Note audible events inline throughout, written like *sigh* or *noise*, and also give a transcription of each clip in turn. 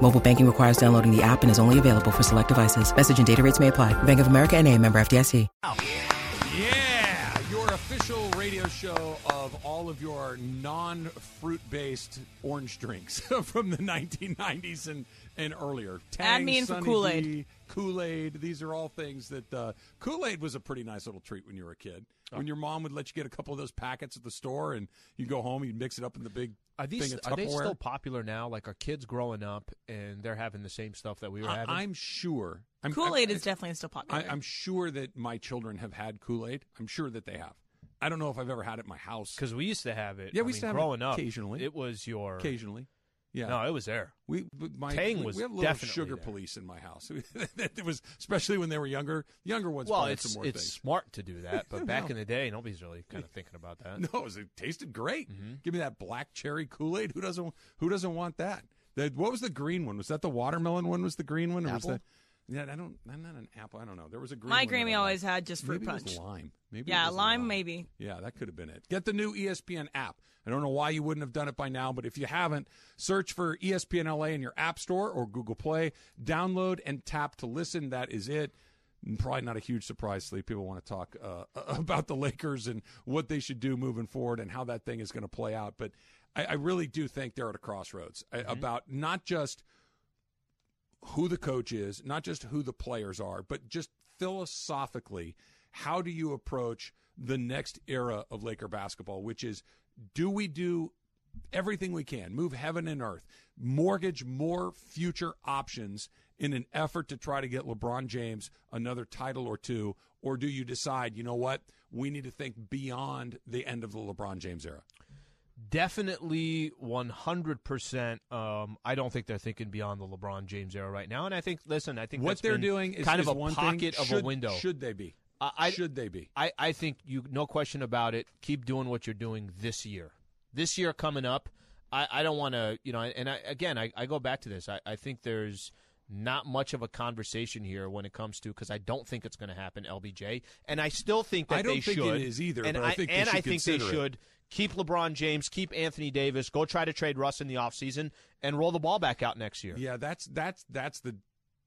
Mobile banking requires downloading the app and is only available for select devices. Message and data rates may apply. Bank of America and a member FDIC. Yeah, your official radio show of all of your non-fruit based orange drinks *laughs* from the 1990s and, and earlier. Add me in for Kool-Aid. D, Kool-Aid. These are all things that uh, Kool-Aid was a pretty nice little treat when you were a kid. When your mom would let you get a couple of those packets at the store and you go home, you'd mix it up in the big Are these thing of are they still popular now? Like, are kids growing up and they're having the same stuff that we were I, having? I'm sure. I'm, Kool Aid I'm- is definitely still popular. I, I'm sure that my children have had Kool Aid. I'm sure that they have. I don't know if I've ever had it at my house. Because we used to have it. Yeah, I we used mean, to have it growing up. occasionally. It was your occasionally, yeah. No, it was there. we my Tang we, was we have a little definitely sugar there. police in my house. *laughs* it was especially when they were younger. The Younger ones. Well, it's some more it's things. smart to do that, but *laughs* back No. in the day, nobody's really kind of *laughs* thinking about that. No, it, was, it tasted great. Mm-hmm. Give me that black cherry Kool Aid. Who doesn't? Who doesn't want that? The, what was the green one? Was that the watermelon one? Was the green one? Or was that? Yeah, I don't. I'm not an apple. I don't know. There was a green. My Grammy always had just fruit Maybe punch. It was lime. Maybe yeah, was lime maybe. Yeah, that could have been it. Get the new ESPN app. I don't know why you wouldn't have done it by now, but if you haven't, search for ESPN LA in your App Store or Google Play. Download and tap to listen. That is it. Probably not a huge surprise, Sleep. People want to talk uh, *laughs* about the Lakers and what they should do moving forward and how that thing is going to play out. But I, I really do think they're at a crossroads uh, about not just who the coach is, not just who the players are, but just philosophically, how do you approach the next era of Laker basketball, which is do we do everything we can, move heaven and earth, mortgage more future options in an effort to try to get LeBron James another title or two, or do you decide, you know what, we need to think beyond the end of the LeBron James era? Definitely 100%. Um, I don't think they're thinking beyond the LeBron James era right now. And I think, listen, I think What they're doing is kind is of a one pocket thing. of Should- a window. Should they be? I, I, should they be? I, I think you, no question about it. Keep doing what you're doing this year. This year coming up, I, I don't want to, you know, and I, again, I, I go back to this. I, I think there's not much of a conversation here when it comes to because I don't think it's going to happen, LBJ, and I still think that I don't they think it should. is either, And but I think they and I think they it. should keep LeBron James, keep Anthony Davis, go try to trade Russ in the offseason, and roll the ball back out next year. Yeah, that's that's that's the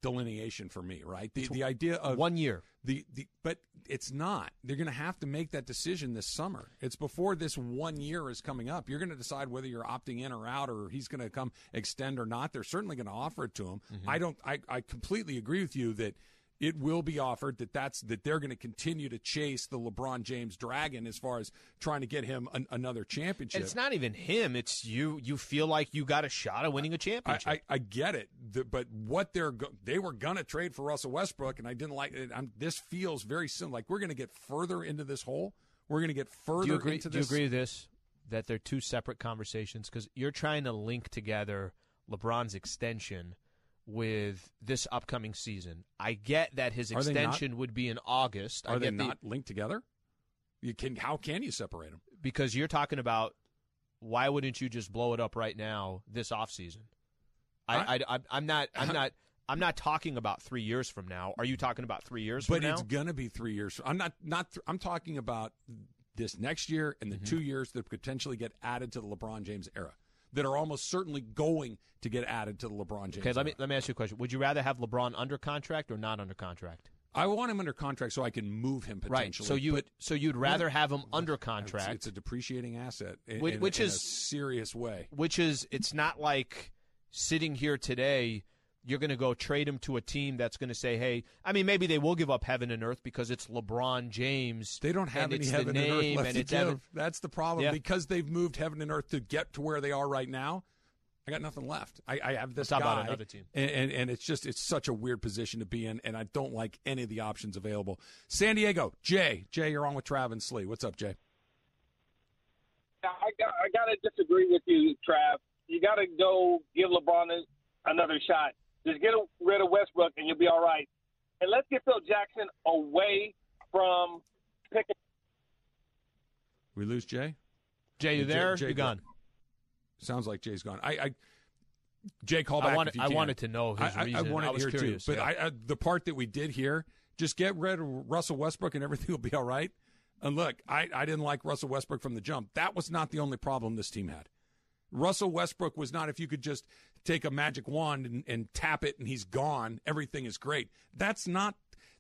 delineation for me, right? The the idea of One year. the, the but it's not. They're going to have to make that decision this summer. It's before this one year is coming up. You're going to decide whether you're opting in or out, or he's going to come extend or not. They're certainly going to offer it to him. Mm-hmm. I don't. I, I completely agree with you that it will be offered. That that's that they're going to continue to chase the LeBron James dragon as far as trying to get him an, another championship. And it's not even him. It's you. You feel like you got a shot at winning a championship. I, I get it, The- but what they're go- they were gonna trade for Russell Westbrook, and I didn't like it. I'm, this feels very similar. Like we're gonna get further into this hole. We're gonna get further do you agree? into Do you agree with this? That they're two separate conversations because you're trying to link together LeBron's extension with this upcoming season. I get that his they not- extension would be in August. I Are they get the- not linked together? You can. How can you separate them? because you're talking about why wouldn't you just blow it up right now this offseason? I, I- I, I, I'm not. I'm not. I'm not talking about three years from now. Are you talking about three years But from now? it's gonna be three years. I'm not. Not. Th- I'm talking about this next year and the Mm-hmm. two years that potentially get added to the LeBron James era. That are almost certainly going to get added to the LeBron James. okay, let me let me ask you a question. Would you rather have LeBron under contract or not under contract? I want him under contract so I can move him potentially. Right. So you would so you'd rather have him under contract, it's a depreciating asset, in, Which- in- which in a is- serious way. which is it's not like sitting here today. You're going to go trade him to a team that's going to say, "Hey, I mean, maybe they will give up heaven and earth because it's LeBron James. They don't have any it's heaven the and earth left and to give. heaven- That's the problem Yeah. because they've moved heaven and earth to get to where they are right now. I got nothing left. I, I have this Let's talk guy, about another team. and, and and it's just it's such a weird position to be in, and I don't like any of the options available. San Diego, Jay, Jay, you're on with Trav and Slee. What's up, Jay? I got I gotta disagree with you, Trav. You gotta go give LeBron another shot. Just get rid of Westbrook and you'll be all right. And let's get Phil Jackson away from picking. We lose Jay. Jay, you there? Jay you gone? Sounds like Jay's gone. I, I Jay, call I back. wanted, if you I wanted to know his I, I, reason. I wanted was to hear curious. too. But yeah. I, I, the part that we did here, just get rid of Russell Westbrook and everything *laughs* will be all right. And look, I, I didn't like Russell Westbrook from the jump. That was not the only problem this team had. Russell Westbrook was not if you could just take a magic wand and, and tap it and he's gone, everything is great. That's not.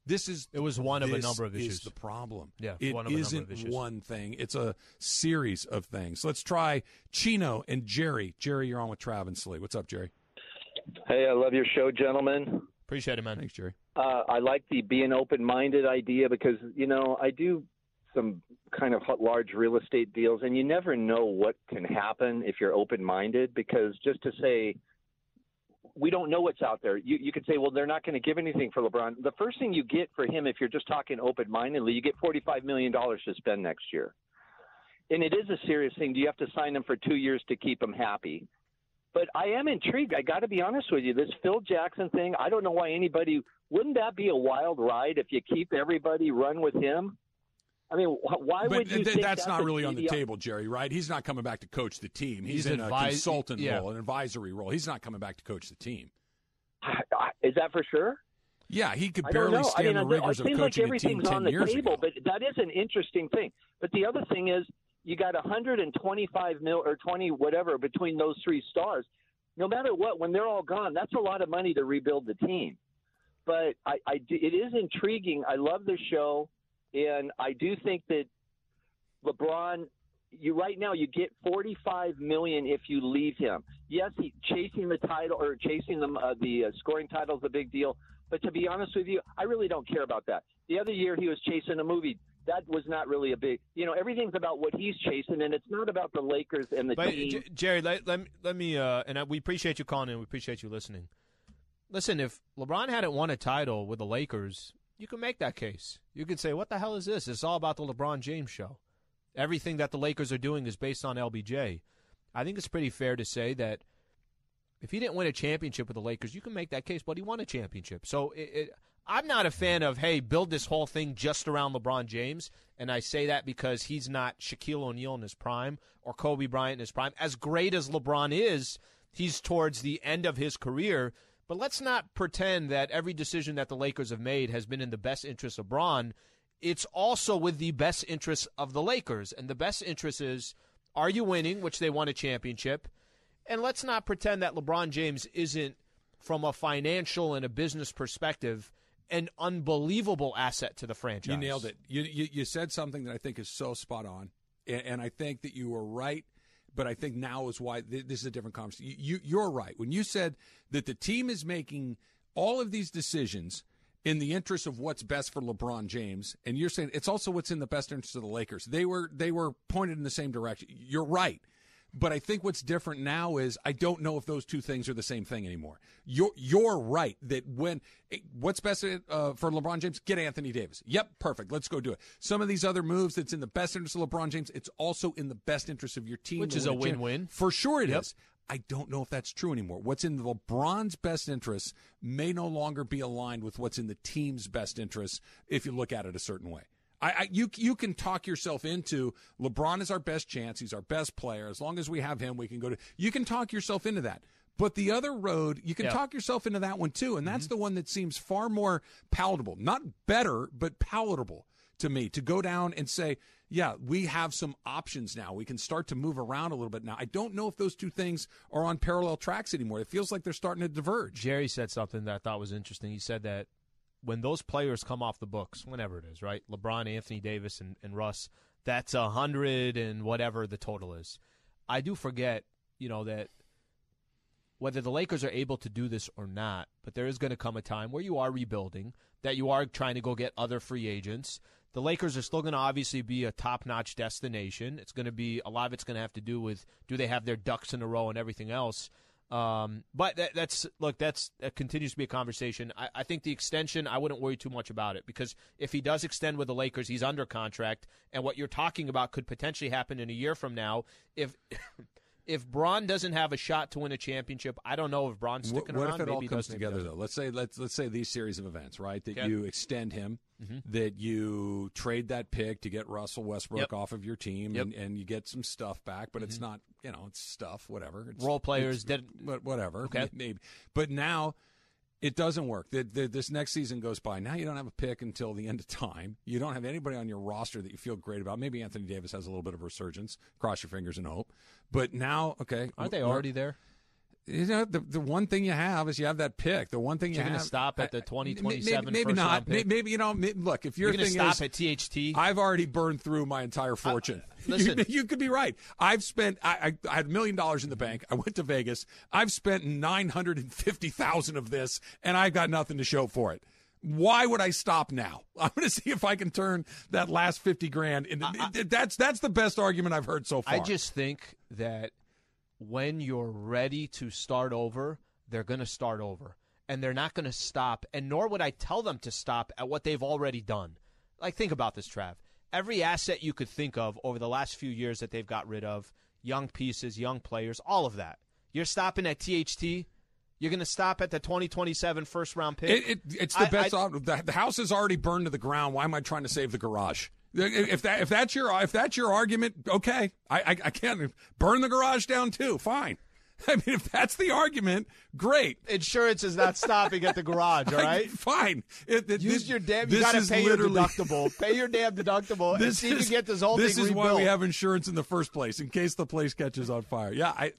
This is It was one of a number of is issues. the problem. Yeah, it one of a isn't of issues. one thing. It's a series of things. Let's try Chino and Jerry. Jerry, you're on with Trav and Slee. What's up, Jerry? Hey, I love your show, gentlemen. Appreciate it, man. Thanks, Jerry. Uh, I like the being open-minded idea because you know I do some kind of large real estate deals, and you never know what can happen if you're open-minded. Because just to say we don't know what's out there, you you could say, well, they're not going to give anything for LeBron. The first thing you get for him, if you're just talking open-mindedly, you get forty-five million dollars to spend next year, and it is a serious thing. Do you have to sign him for two years to keep him happy? But I am intrigued. I got to be honest with you. This Phil Jackson thing, I don't know why anybody wouldn't that be a wild ride if you keep everybody run with him? I mean, wh- why But would you th- think that's, not really on the table, Jerry, right? He's not coming back to coach the team. He's, He's in advi- a consultant yeah. role, an advisory role. He's not coming back to coach the team. Is that for sure? Yeah, he could barely stand I mean, the it rigors of seems like coaching a team everything's 10 on the years table, ago. but that is an interesting thing. But the other thing is, you got 125 mil or 20 whatever between those three stars. No matter what, when they're all gone, that's a lot of money to rebuild the team. But I, I it is intriguing. I love the show, and I do think that LeBron. You right now you get 45 million if you leave him. Yes, he chasing the title or chasing the uh, the uh, scoring title is a big deal. But to be honest with you, I really don't care about that. The other year he was chasing a movie. That was not really a big. You know, everything's about what he's chasing, and it's not about the Lakers and the But team. J- Jerry, let, let me let me uh, and I, we appreciate you calling in. We appreciate you listening. Listen, if LeBron hadn't won a title with the Lakers, you can make that case. You can say, "What the hell is this? It's all about the LeBron James show. Everything that the Lakers are doing is based on LBJ." I think it's pretty fair to say that if he didn't win a championship with the Lakers, you can make that case, but he won a championship. So it, it, I'm not a fan of, hey, build this whole thing just around LeBron James. And I say that because he's not Shaquille O'Neal in his prime or Kobe Bryant in his prime. As great as LeBron is, he's towards the end of his career. But let's not pretend that every decision that the Lakers have made has been in the best interest of Bron. It's also with the best interest of the Lakers. And the best interest is are you winning, which they won a championship? And let's not pretend that LeBron James isn't, from a financial and a business perspective, an unbelievable asset to the franchise. You nailed it. You, you you said something that I think is so spot on, and, and I think that you were right. But I think now is why th- this is a different conversation. You, you're right when you said that the team is making all of these decisions in the interest of what's best for LeBron James, and you're saying it's also what's in the best interest of the Lakers. They were they were pointed in the same direction. You're right. But I think what's different now is I don't know if those two things are the same thing anymore. You're you're right that when what's best uh, for LeBron James, get Anthony Davis. Yep, perfect. Let's go do it. Some of these other moves that's in the best interest of LeBron James, it's also in the best interest of your team, Which is a win win-win. for sure. It is. Yep. I don't know if that's true anymore. What's in LeBron's best interest may no longer be aligned with what's in the team's best interest if you look at it a certain way. I, I you you can talk yourself into LeBron is our best chance. He's our best player. As long as we have him, we can go to. You can talk yourself into that. But the other road, you can Yeah. talk yourself into that one too, and that's mm-hmm. the one that seems far more palatable. Not better, but palatable to me to go down and say, yeah, we have some options now. We can start to move around a little bit now. I don't know if those two things are on parallel tracks anymore. It feels like they're starting to diverge. Jerry said something that I thought was interesting. He said that when those players come off the books, whenever it is, right? LeBron, Anthony Davis, and, and Russ, that's a hundred and whatever the total is. I do forget, you know, that whether the Lakers are able to do this or not, but there is going to come a time where you are rebuilding, that you are trying to go get other free agents. The Lakers are still going to obviously be a top notch destination. It's going to be a lot of it's going to have to do with do they have their ducks in a row and everything else. Um, but that, that's look, that's that continues to be a conversation. I, I think the extension, I wouldn't worry too much about it because if he does extend with the Lakers, he's under contract, and what you're talking about could potentially happen in a year from now. If *laughs* if Bron doesn't have a shot to win a championship, I don't know if Bron's What, sticking what around. if it maybe all comes does, maybe he together though? Let's say let's let's say these series of events, right? That Okay. you extend him, that you trade that pick to get Russell Westbrook Yep. off of your team, Yep. Mm-hmm. and, and you get some stuff back, but it's not you know it's stuff, whatever. It's, Role players, did- but whatever. Okay. maybe. But now it doesn't work. The, the, this next season goes by. Now you don't have a pick until the end of time. You don't have anybody on your roster that you feel great about. Maybe Anthony Davis has a little bit of resurgence. Cross your fingers and hope. But now, okay, Aren't they already there? you know, the the one thing you have is you have that pick. The one thing You're you gonna stop at the 2027 Maybe, maybe first not. Maybe, maybe you know. may- Look, if your You're going to thing stop is, at THT. I've already burned through my entire fortune. *laughs* listen. you, *laughs* you could be right. I've spent. I, I, I had a million dollars in the bank. I went to Vegas. I've spent nine hundred and fifty thousand of this, and I've got nothing to show for it. Why would I stop now? *laughs* I'm going to see if I can turn that last fifty grand into. that's that's the best argument I've heard so far. I just think that when you're ready to start over, they're going to start over. And they're not going to stop, and nor would I tell them to stop at what they've already done. Like, think about this, Trav. Every asset you could think of over the last few years that they've got rid of, young pieces, young players, all of that. You're stopping at THT. You're going to stop at the 2027 first round pick. It, it, it's the I- best. I- op- the, the house is already burned to the ground. Why am I trying to save the garage? If that if that's your if that's your argument, okay, I I, I can't burn the garage down too. Fine. *laughs* I mean, if that's the argument, great. Insurance is not stopping at the garage, *laughs* all right? Fine. It- it- Use this- your damn. You got to pay your deductible. *laughs* Pay your damn deductible and see if you get this whole this is why we have insurance in the first place, in case the place catches on fire. Yeah, I.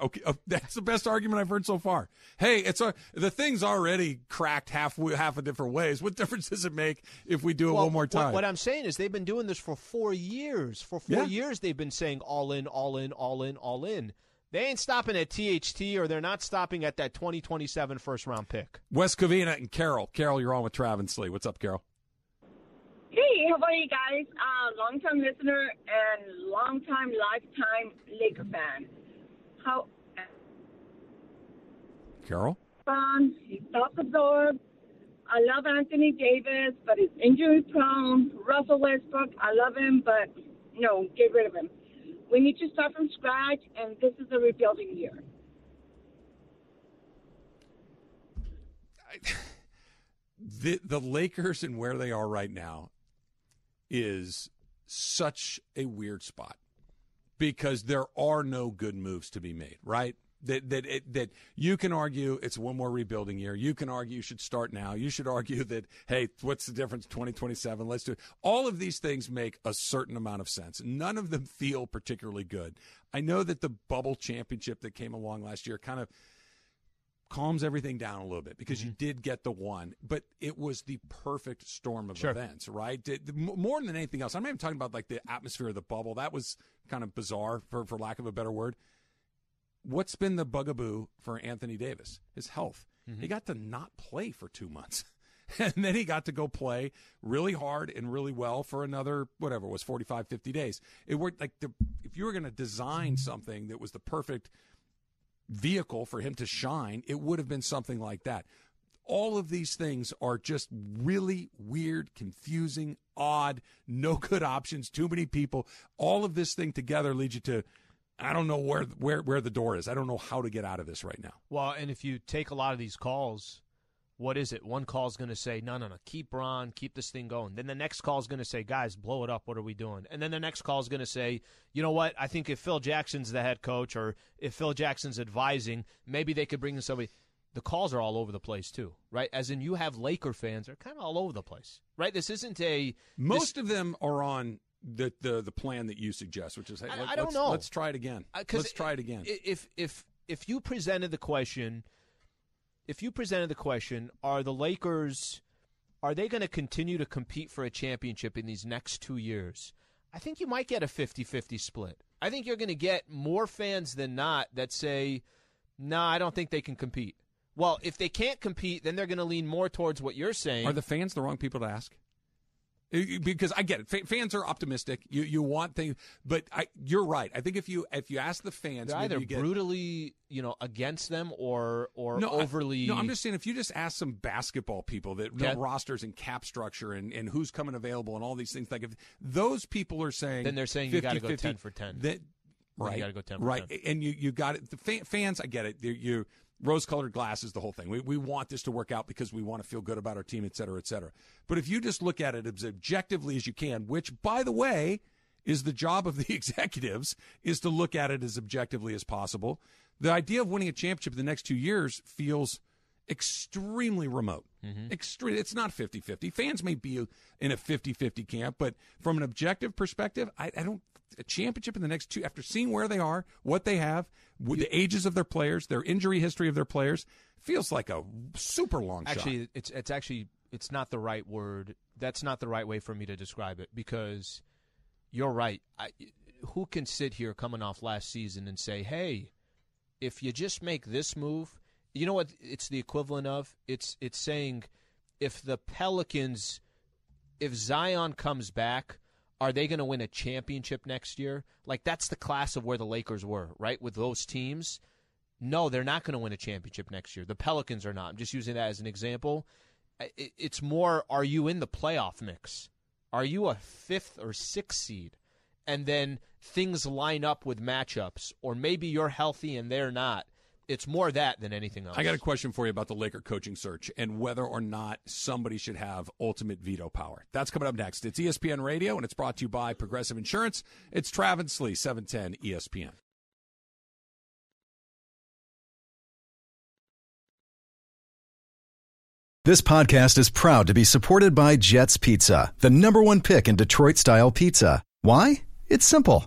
Okay, uh, that's the best argument I've heard so far. Hey, it's a, the thing's already cracked half half a different ways. What *laughs* difference does it make if we do it Well, one more what- time? What, I'm saying is they've been doing this for four years. For four Yeah. years, they've been saying all in, all in, all in, all in. They ain't stopping at THT, or they're not stopping at that 2027 first round pick. West Covina and Carol. Carol, you're on with Travis Lee. What's up, Carol? Hey, how are you guys? Uh, long time listener and long time, lifetime Laker fan. How Carol? fun? He's self-absorbed. I love Anthony Davis, but he's injury prone. Russell Westbrook, I love him, but no, get rid of him. We need to start from scratch, and this is a rebuilding year. the the Lakers and where they are right now is such a weird spot because there are no good moves to be made, right? That that it, that you can argue it's one more rebuilding year. You can argue you should start now. You should argue that hey, what's the difference? Twenty twenty seven. Let's do it. All of these things make a certain amount of sense. None of them feel particularly good. I know that the bubble championship that came along last year kind of calms everything down a little bit because you mm-hmm. did get the one, but it was the perfect storm of Sure. events, right? Did- more than anything else, I'm not even talking about like the atmosphere of the bubble. That was kind of bizarre, for, for lack of a better word. What's been the bugaboo for Anthony Davis? His health. He mm-hmm. got to not play for two months. *laughs* And then he got to go play really hard and really well for another, whatever it was, 45, 50 days. It worked like the, if you were going to design something that was the perfect vehicle for him to shine, it would have been something like that. All of these things are just really weird, confusing, odd, no good options, too many people. All of this thing together leads you to I don't know where where where the door is. I don't know how to get out of this right now. Well, and if you take a lot of these calls, what is it? One call is going to say, no, no, no, keep Bron, keep this thing going. Then the next call is going to say, guys, blow it up. What are we doing? And then the next call is going to say, you know what? I think if Phil Jackson's the head coach or if Phil Jackson's advising, maybe they could bring in somebody. The calls are all over the place too, right? As in, you have Laker fans are kind of all over the place, right? This isn't a Most of them are on the the, the plan that you suggest, which is hey, I- let, I don't let's, know. Let's try it again. Uh, Let's try it again. If if if you presented the question, if you presented the question, are the Lakers are they going to continue to compete for a championship in these next 2 years? I think you might get a 50-50 split. I think you're going to get more fans than not that say, "No, I don't think they can compete." Well, if they can't compete, then they're going to lean more towards what you're saying. Are the fans the wrong people to ask? Because I get it, Fa- fans are optimistic. You you want things, but I, you're right. I think if you if you ask the fans, they're either you get, brutally, you know, against them or or no, I- overly no, I'm just saying if you just ask some basketball people that know rosters and cap structure and, and who's coming available and all these things, like if those people are saying, Then they're saying you gotta 50, go 10 for 10. That You right? gotta go 10%. Right, and you you got it. The fa- fans, I get it. You, you rose-colored glasses, the whole thing. We we want this to work out because we want to feel good about our team, et cetera, et cetera. But if you just look at it as objectively as you can, which by the way is the job of the *laughs* executives, is to look at it as objectively as possible. The idea of winning a championship in the next two years feels extremely remote. Mm-hmm. Extreme. It's not 50 50. Fans may be in a 50 50 camp, but from an objective perspective, I, I don't. A championship in the next two, after seeing where they are, what they have, the ages of their players, their injury history of their players, feels like a super long shot. Actually, it's it's actually it's not the right word. That's not the right way for me to describe it because you're right. I, who can sit here coming off last season and say, "Hey, if you just make this move, you know what? It's the equivalent of it's it's saying if the Pelicans, if Zion comes back." Are they going to win a championship next year? Like that's the class of where the Lakers were, right? With those teams, no, they're not going to win a championship next year. The Pelicans are not. I'm just using that as an example. It's more are you in the playoff mix? Are you a fifth or sixth seed? And then things line up with matchups, or maybe you're healthy and they're not. It's more that than anything else. I got a question for you about the Laker coaching search and whether or not somebody should have ultimate veto power. That's coming up next. It's ESPN Radio, and it's brought to you by Progressive Insurance. It's Travis Lee, E 710 ESPN. This podcast is proud to be supported by Jets Pizza, the number one pick in Detroit style pizza. Why? It's simple.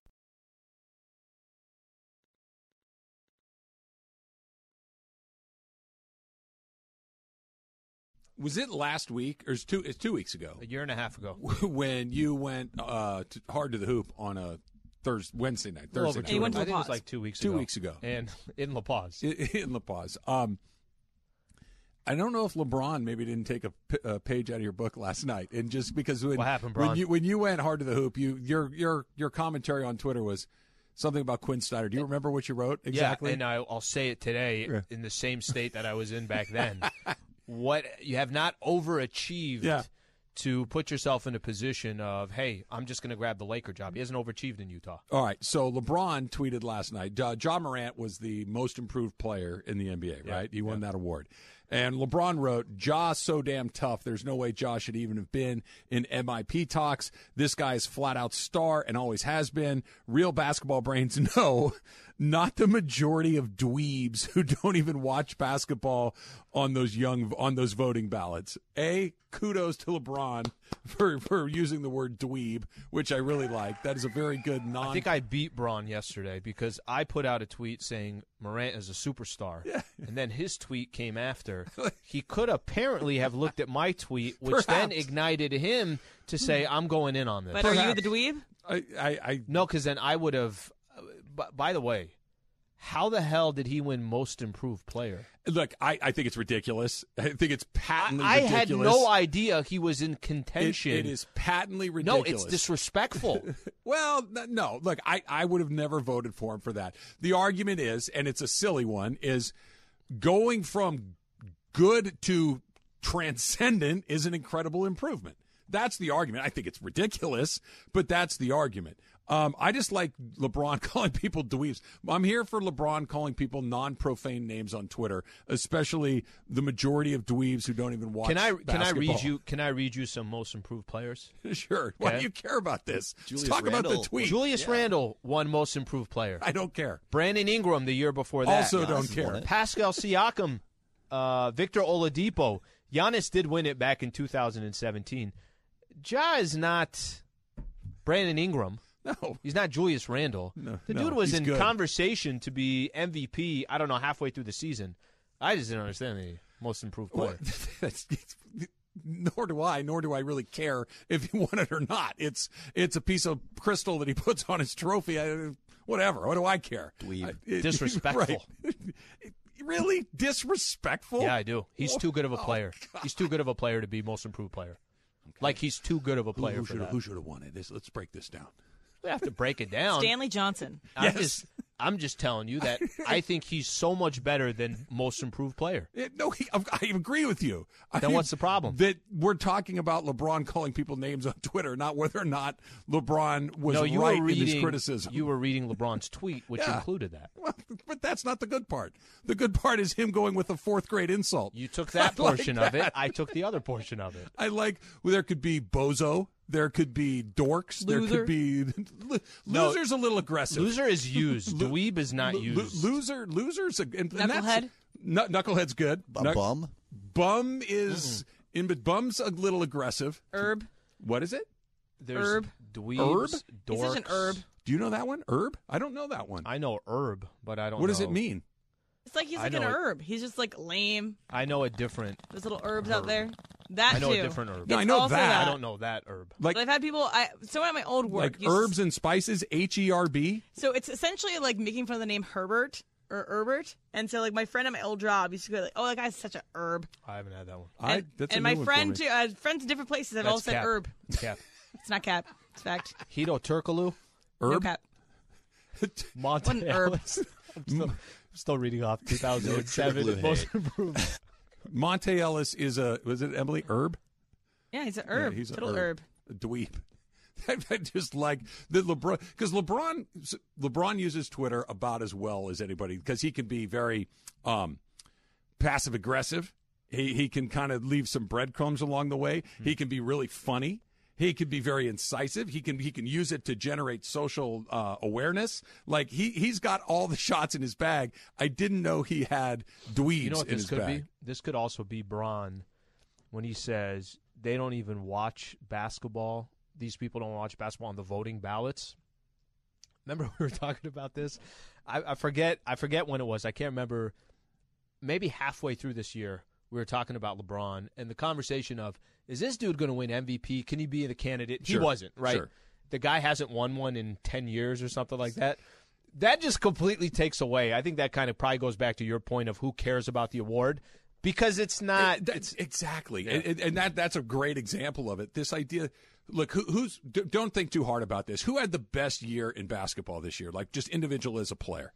Was it last week or is two? It's two weeks ago a year and a half ago. *laughs* when you went uh, to, hard to the hoop on a Thursday, Wednesday night, Thursday over night, He went to I think it was like two weeks Two ago. weeks ago. And in La Paz. *laughs* in, La Paz. Um, I don't know if LeBron maybe didn't take a, p- a page out of your book last night, and just because when, What happened, when you when you went hard to the hoop, you your your your commentary on Twitter was something about Quin Snyder. Do you remember what you wrote exactly? Yeah, and I, I'll say it today Yeah. in the same state that I was in back then. *laughs* what you have not overachieved Yeah. to put yourself in a position of, hey, I'm just going to grab the Laker job. He hasn't overachieved in Utah. All right. So LeBron tweeted last night. Uh, Ja Morant was the most improved player in the NBA, Yeah, right? He won that award. And LeBron wrote, "Ja's so damn tough. There's no way Ja should even have been in MIP talks. This guy's flat out star and always has been. Real basketball brains *laughs* know, not the majority of dweebs who *laughs* don't even watch basketball on those young on those voting ballots. A kudos to LeBron for for using the word dweeb, which I really like. That is a very good non. I think I beat Bron yesterday because I put out a tweet saying Morant is a superstar. And then his tweet came after. *laughs* he could apparently have looked at my tweet, which then ignited him to say, I'm going in on this. But are you the dweeb? I, I, I No, because then I would have. Uh, b- By the way, how the hell did he win Most Improved Player? look. I, I think it's ridiculous. I think it's patently I, I had no idea he was in It- contention. it is patently ridiculous. no, it's disrespectful. *laughs* Well, no. Look, I, I would have never voted for him for that. The argument is, and it's a silly one, is going from good to transcendent is an incredible improvement. That's the argument. I think it's ridiculous, but that's the argument. Um, I just like LeBron *laughs* calling people dweebs. I'm here for LeBron calling people non-profane names on Twitter, especially the majority of dweebs who don't even watch. can I can I read you can I read you some Most Improved Players? *laughs* Sure. Why do you care about this? Julius Let's talk about the tweet. Julius Randle won Most Improved Player. I don't care. Brandon Ingram the year before that. Also, don't care. Pascal Siakam, uh, Victor Oladipo. Giannis did win it back in 2017. Ja is not Brandon Ingram. No. *laughs* He's not Julius Randle. No, the no, dude was in good. conversation to be MVP. I don't know halfway through the season. I just didn't understand the most improved player. *laughs* Well, nor do I, nor do I really care if he *laughs* won it or not. It's it's a piece of crystal that he puts on his trophy. I, whatever. What do I care? I- it- Disrespectful. right. really disrespectful? Yeah, I do. He's too good of a Oh, player. He's too good of a player to be most improved player. Like he's too good of a player who for should that. who should have won it? This, let's break this down. We have to break it down. Stanley Johnson. I'm Yes. just I'm just telling you that *laughs* I think he's so much better than most improved player. It- no, he, I agree with you. I Then mean, what's the problem? That we're talking about LeBron calling people names on Twitter, not whether or not LeBron was no, you right were reading in his criticism. You were reading LeBron's tweet, which Yeah. included that. Well, but that's not the good part. The good part is him going with a fourth grade insult. You took *laughs* that I like portion of it. I took the other portion of it. I like well, there could be bozo, there could be dorks, there could be *laughs* No. loser's a little aggressive. Loser is used. Dweeb is not Lo- lo- used. loser, losers, a, and, and that's- Knucklehead? Knu- knucklehead's good. A Knuck- bum? Bum is in, but bum's a little aggressive. Herb. What is it? There's Herb. Dweebs, Herb? He's such an herb. Do you know that one? Herb? I don't know that one. I know herb, but I don't. Know. What does it mean? It's like he's I like an know it. herb. He's just like lame. I know a different. There's little herbs out there. That I know too. a different herb. No, I It's know also that. I don't know that herb. Like But I've had people. I someone at my old work. like used to- herbs and spices. H E R B. So it's essentially like making fun of the name Herbert or Herbert. And so like my friend at my old job used to go like, "Oh, that guy's such a herb." I haven't had that one. I and that's a and new my one friend for me. too. Uh, friends in different places have all That's said cap. herb. Cap. *laughs* It's not cap. It's fact. Hedo Turkoglu. No Herb. cap. *laughs* Monta What an herb. Ellis. *laughs* I'm still, reading off *laughs* 2007 Turkoglu most improved. *laughs* Monta Ellis is a was it Emily Herb? Yeah, he's an herb. Yeah, he's a Total herb. A dweeb. *laughs* I just like the LeBron because LeBron LeBron uses Twitter about as well as anybody because he can be very um, passive aggressive. He he can kind of leave some breadcrumbs along the way. He can be really funny. He can be very incisive. He can he can use it to generate social uh, awareness. Like he he's got all the *laughs* shots in his bag. I didn't know he had dweebs You know what in this his could bag. be? This could also be Bron when he says they don't even watch basketball. These people don't watch basketball on the voting ballots. Remember *laughs* we were talking about this? I, I forget. I forget when it was. I can't remember. Maybe halfway through this year, we were talking about LeBron and the conversation of is this dude going to win MVP? Can he be the candidate? He wasn't, right? Sure. The guy hasn't won one in 10 years or something like that. That just completely takes away. I think that kind of probably goes back to your point of who cares about the award because it's not. It- that's exactly, and, and- and that that's a great example of it. This idea. Look, who, who's don't think too hard about this. Who had the best year in basketball this year? Like just individual as a player.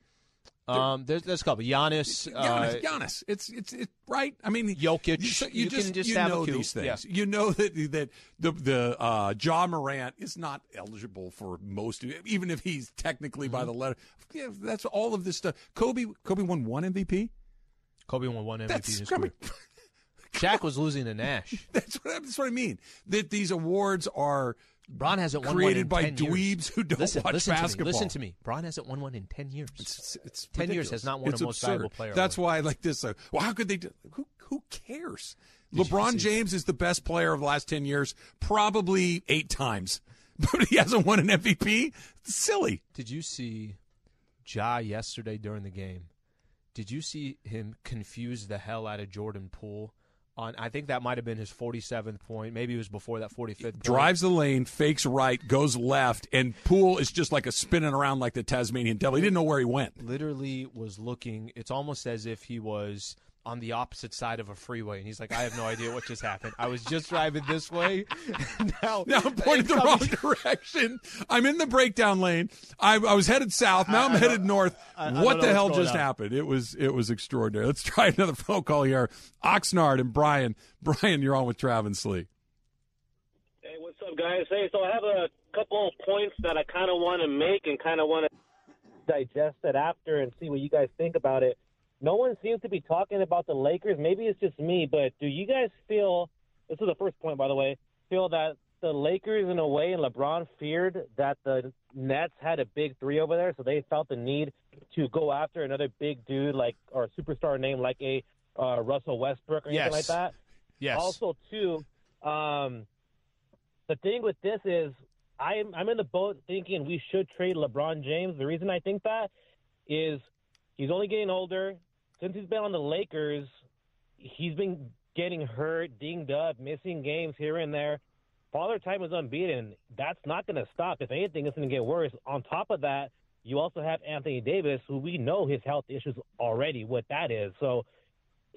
Um, there's, there's a couple. Giannis. Giannis, uh, Giannis. It's it's it, right. I mean, Jokic. You, so you You just can just you have know these things. Yeah. You know that that the the uh, Ja Morant is not eligible for most, even if he's technically Mm-hmm. by the letter. Yeah, that's all of this stuff. Kobe Kobe won one MVP. Kobe won one MVP in That's his I mean. *laughs* Shaq was losing to Nash. *laughs* that's what that's what I mean. That these awards are Bron hasn't won created one by in 10 years. dweebs who don't listen, watch listen basketball. To me, listen to me. Bron hasn't won one in 10 years. It's, it's 10 years has not won a it's most absurd. valuable player That's award. why I like this. Uh, well, how could they do? Who who cares? Did LeBron James is the best player of the last ten years, probably eight times, *laughs* but he hasn't won an MVP. It's silly. Did you see Ja yesterday during the game? Did you see him confuse the hell out of Jordan Poole? On I think that might have been his 47th point. Maybe it was before that 45th. Point. Drives the lane, fakes right, goes left, and Poole is just like a spinning around like the Tasmanian devil. He didn't know where he went. literally was looking. It's almost as if he was on the opposite side of a freeway, and he's like, "I have no idea what just happened. I was just driving this way, *laughs* now Now I'm pointing the wrong *laughs* direction. I'm in the breakdown lane. I, I was headed south. Now I, am headed north. I- I what the hell just on. happened? It was it was extraordinary. Let's try *laughs* another phone call here. Oxnard and Brian. Brian, you're on with Travis Lee. Hey, what's up, guys? Hey, so I have a couple of points that I kind of want to make and kind of want to digest it after and see what you guys think about it. No one seems to be talking about the Lakers. Maybe it's just me, but do you guys feel this is the first point, by the way, feel that the Lakers, in a way, and LeBron feared that the Nets had a big three over there, so they felt the need to go after another big dude like or superstar name like a uh, Russell Westbrook or anything Yes. like that? yes, Also, too, um, the thing with this is I'm I'm in the boat thinking we should trade LeBron James. The reason I think that is he's only getting older. Since he's been on the Lakers, he's been getting hurt, dinged up, missing games here and there. Father time is unbeaten. That's not going to stop. If anything, it's going to get worse. On top of that, you also have Anthony Davis, who we know his health issues already, what that is. So,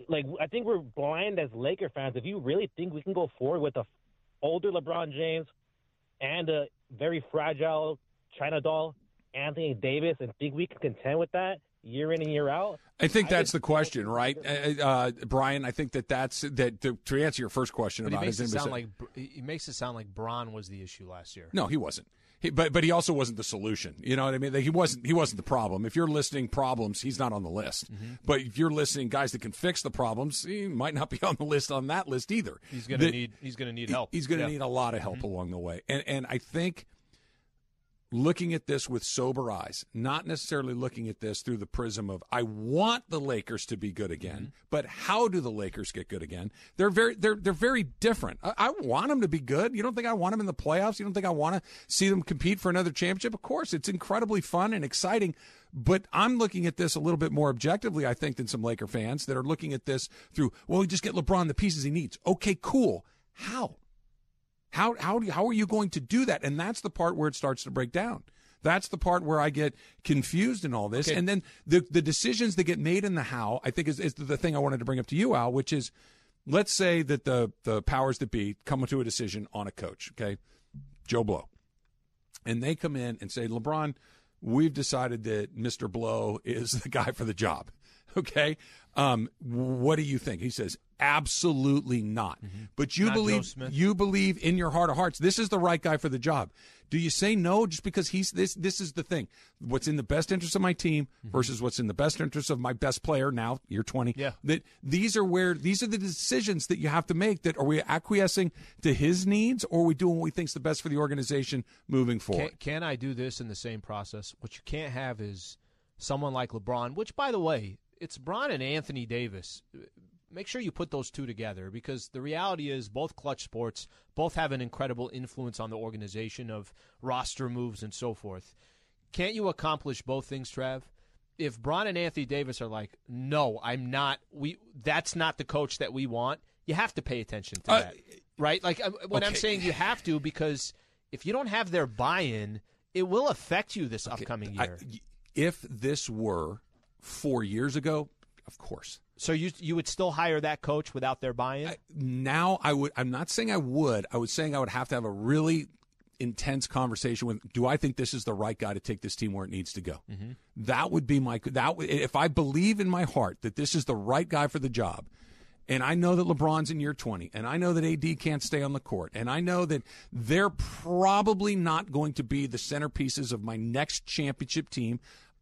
like, I think we're blind as Laker fans. If you really think we can go forward with a older LeBron James and a very fragile China doll, Anthony Davis, and think we can contend with that year in and year out? I think that's the question, right, uh, uh, Brian? I think that that's that. To, to answer your first question But he about makes his it sound like he makes it sound like Bron was the issue last year. No, he wasn't. He, but but he also wasn't the solution. You know what I mean? He wasn't he wasn't the problem. If you're listing problems, he's not on the list. Mm-hmm. But if you're listing guys that can fix the problems, he might not *laughs* be on the list on that list either. He's gonna The- need he's gonna need help. He's going to Yeah. need a lot of help along the way. And and I think looking at this with sober eyes, not necessarily looking at this through the prism of I want the Lakers to be good again, mm-hmm. but how do the Lakers get good again? They're very they're they're very different. I, I want them to be good. You don't think I want them in the playoffs? You don't think I want to see them compete for another championship? Of course, it's incredibly fun and exciting. But I'm looking at this a little bit more objectively, I think, than some Laker fans that are looking at this through, well, we just get LeBron the pieces he needs. Okay, cool. How? How how how are you going to do that? And that's the part where it starts to break down. That's the part where I get confused in all this. Okay. And then the the decisions that get made in the how, I think is, is the thing I wanted to bring up to you, Al, which is let's say that the the powers that be come to a decision on a coach, okay? Joe Blow. And they come in and say, LeBron, we've decided that Mr. Blow is *laughs* the guy for the job. *laughs* Okay. Um, what do you think? He says, absolutely not. But you Mm-hmm. Not believe you believe in your heart of hearts this is the right guy for the job. Do you say no just because he's this this is the thing. What's in the best interest of my team versus what's in the best interest of my best player now, you're 20. Yeah. That these are where these are the decisions that you have to make that are we acquiescing to his needs or are we doing what we think's the best for the organization moving forward? Can, can I do this in the same process? What you can't have is someone like LeBron, which, by the way, it's Bron and Anthony Davis. Make sure you put those two together because the reality is both Klutch Sports, both have an incredible influence on the organization of roster moves and so forth. Can't you accomplish both things, Trav? If Bron and Anthony Davis are like, no, I'm not. We that's not the coach that we want. You have to pay attention to Uh, that, right? Like um, when I'm saying you have to, because if you don't have their buy-in, it will affect you this upcoming I- year. if this were four years ago, of course. So you you would still hire that coach without their buy-in? Now I would. I'm not saying I would. I was saying I would have to have a really intense conversation with. Do I think this is the right guy to take this team where it needs to go? Mm-hmm. That would be my. That if I believe in my heart that this is the right guy for the job. And I know that LeBron's in year 20, and I know that AD can't stay on the court, and I know that they're probably not going to be the centerpieces of my next championship team.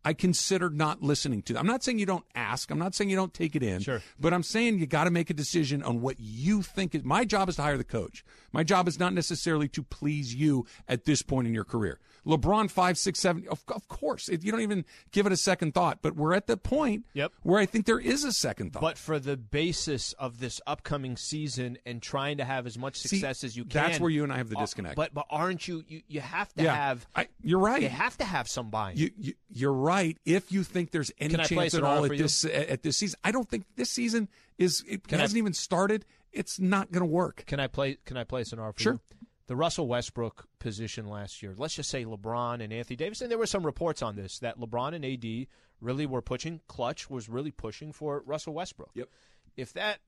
I consider not listening to. I'm not saying you don't ask. I'm not saying you don't take it in. Sure. But I'm saying you got to make a decision on what you think is. My job is to hire the coach. My job is not necessarily to please you at this point in your career. LeBron five, six, seven. Of, of course, it, you don't even give it a second thought. But we're at the point Yep. where I think there is a second thought. But for the basis of this upcoming season and trying to have as much See, success as you can, that's where you and I have the uh, disconnect. But but aren't you? You, you have to yeah, have. I, you're right. You have to have some buy-in. You, you you're right. If you think there's any Can chance at all at this at this season, I don't think this season is. It Can hasn't even started. It's not going to work. Can I play? Can I play a scenario for Sure. you? The Russell Westbrook position last year. Let's just say LeBron and Anthony Davis, and there were some reports on this that LeBron and AD really were pushing. Klutch was really pushing for Russell Westbrook. Yep. If that,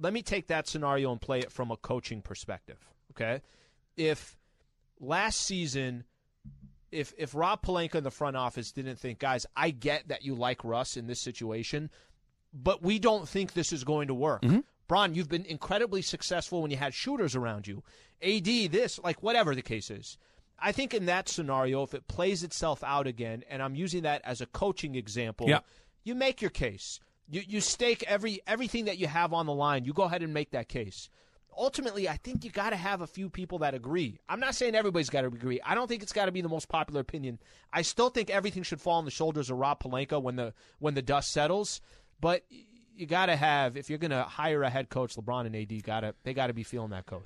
let me take that scenario and play it from a coaching perspective. Okay, if last season. If if Rob Pelinka in the front office didn't think, guys, I get that you like Russ in this situation, but we don't think this is going to work. Mm-hmm. Bron, you've been incredibly successful when you had shooters around you. AD, this, like whatever the case is. I think in that scenario, if it plays itself out again, and I'm using that as a coaching example, Yeah. you make your case. You you stake every everything that you have on the line. You go ahead and make that case. Ultimately, I think you got to have a few people that agree. I'm not saying everybody's got to agree. I don't think it's got to be the most popular opinion. I still think everything should fall on the shoulders of Rob Pelinka when the when the dust settles. But you got to have if you're going to hire a head coach, LeBron and AD got to they got to be feeling that coach.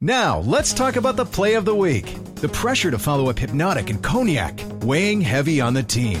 Now, let's talk about the play of the week. The pressure to follow up Hypnotic and Cognac, weighing heavy on the team.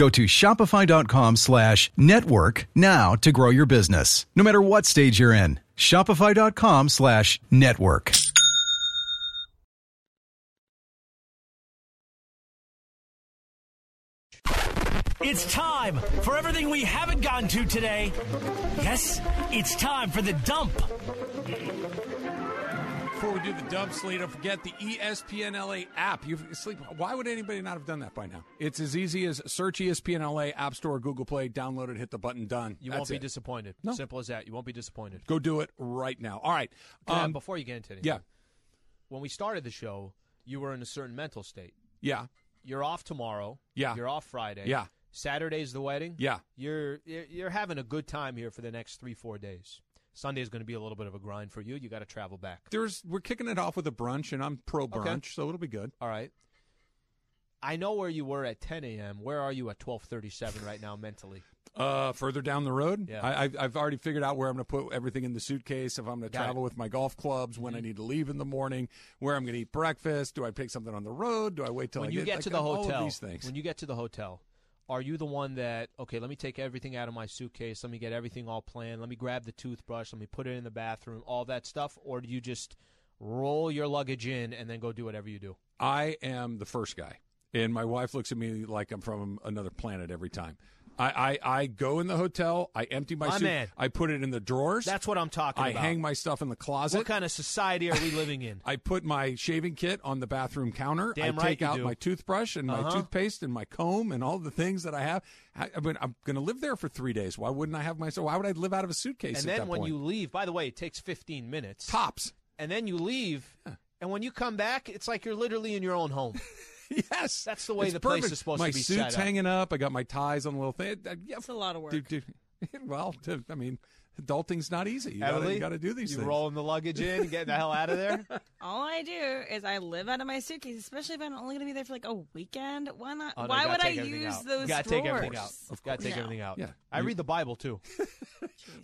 Go to shopify.com slash network now to grow your business, no matter what stage you're in. Shopify.com slash network. It's time for everything we haven't gotten to today. Yes, it's time for the dump. Before we do the dub sleep, don't forget the ESPN LA app. You sleep. Why would anybody not have done that by now? It's as easy as search ESPN LA App Store, Google Play, download it, hit the button, done. You That's won't be it. disappointed. No. Simple as that. You won't be disappointed. Go do it right now. All right. Um, before you get into anything, yeah, when we started the show, you were in a certain mental state. yeah, You're off tomorrow. Yeah. You're off Friday. Yeah. Saturday's the wedding. yeah. You're you're you're having a good time here for the next three four days. Sunday's going to be a little bit of a grind for you. You got to travel back. There's we're kicking it off with a brunch, and I'm pro brunch, so it'll be good. All right. I know where you were at 10 a.m. Where are you at 12:37 right now mentally? Uh, further down the road, Yeah. I, I've, I've already figured out where I'm going to put everything in the suitcase. If I'm going to travel it. Mm-hmm. with my golf clubs, when I need to leave in the morning, where I'm going to eat breakfast. Do I pick something on the road? Do I wait till when I you get like, to the all of hotel, these things. when you get to the hotel, are you the one that okay? Let me take everything out of my suitcase. Let me get everything all planned. Let me grab the toothbrush. Let me put it in the bathroom. All that stuff, or do you just roll your luggage in and then go do whatever you do? I am the first guy, and my wife looks at me like I'm from another planet every time. I, I, I go in the hotel. I empty my, My suit. man. I put it in the drawers. That's what I'm talking I about. I hang my stuff in the closet. what kind of society are we *laughs* living in? I put my shaving kit on the bathroom counter. Damn I right take out do. my toothbrush and my Uh-huh. toothpaste and my comb and all the things that I have. I, I mean, I'm going to live there for three days. Why wouldn't I have my? So why would I live out of a suitcase? and then when point? you leave, by the way, it takes 15 minutes. tops, and then you leave, and when you come back, it's like you're literally in your own home. *laughs* *laughs* yes, That's the way It's the place perfect. is supposed my to be suit's set up. hanging up. I got my ties on a little thing. Uh, yeah, It's a lot of work. dude, dude. *laughs* well, to- I mean, adulting's not easy. You gotta, Emily, you got to do these you things. rolling the luggage in, getting the hell out of there. *laughs* All I do is I live out of my suitcase, especially if I'm only going to be there for like a weekend. Why not? Oh, no, Why would I use out. those You gotta take everything out. Of Got to take No. everything out. Yeah. I read the Bible too.